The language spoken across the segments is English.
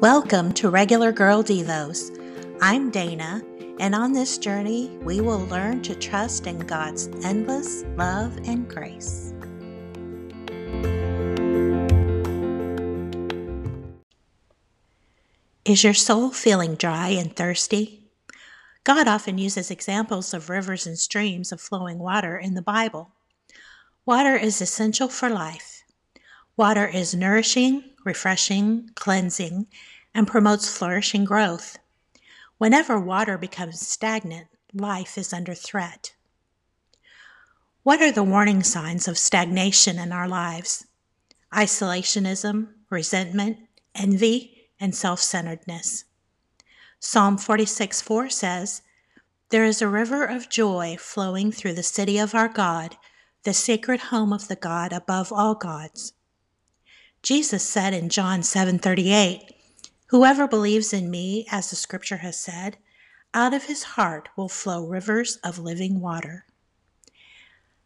Welcome to Regular Girl Devos. I'm Dana, and on this journey, we will learn to trust in God's endless love and grace. Is your soul feeling dry and thirsty? God often uses examples of rivers and streams of flowing water in the Bible. Water is essential for life. Water is nourishing, refreshing, cleansing, and promotes flourishing growth. Whenever water becomes stagnant, life is under threat. What are the warning signs of stagnation in our lives? Isolationism, resentment, envy, and self centeredness. Psalm 46 4 says, There is a river of joy flowing through the city of our God, the sacred home of the God above all gods. Jesus said in John 7:38, "Whoever believes in me, as the scripture has said, out of his heart will flow rivers of living water."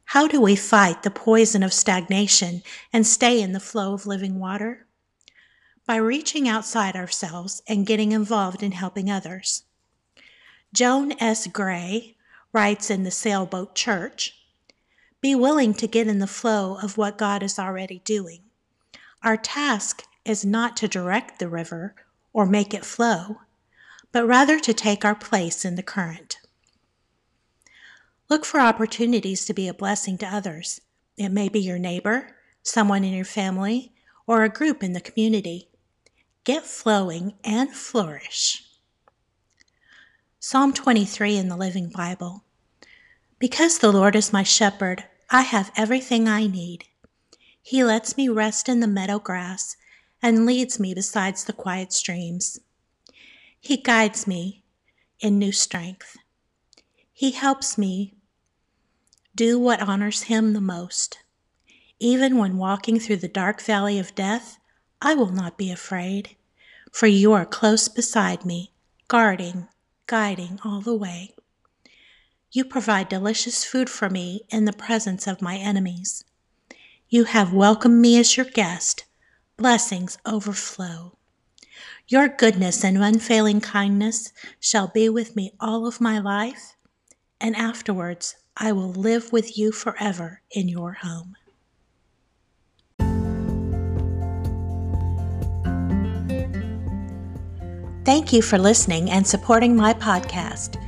How do we fight the poison of stagnation and stay in the flow of living water? By reaching outside ourselves and getting involved in helping others. Joan S. Gray writes in the Sailboat Church Be willing to get in the flow of what God is already doing. Our task is not to direct the river or make it flow, but rather to take our place in the current. Look for opportunities to be a blessing to others. It may be your neighbor, someone in your family, or a group in the community. Get flowing and flourish. Psalm 23 in the Living Bible. Because the Lord is my shepherd, I have everything I need. He lets me rest in the meadow grass and leads me beside the quiet streams. He guides me in new strength. He helps me do what honors Him the most. Even when walking through the dark valley of death, I will not be afraid, for you are close beside me, guarding, guiding all the way. You provide delicious food for me in the presence of my enemies. You have welcomed me as your guest. Blessings overflow. Your goodness and unfailing kindness shall be with me all of my life, and afterwards I will live with you forever in your home. Thank you for listening and supporting my podcast.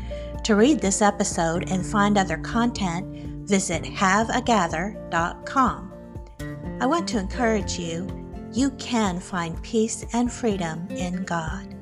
To read this episode and find other content, visit haveagather.com. I want to encourage you you can find peace and freedom in God.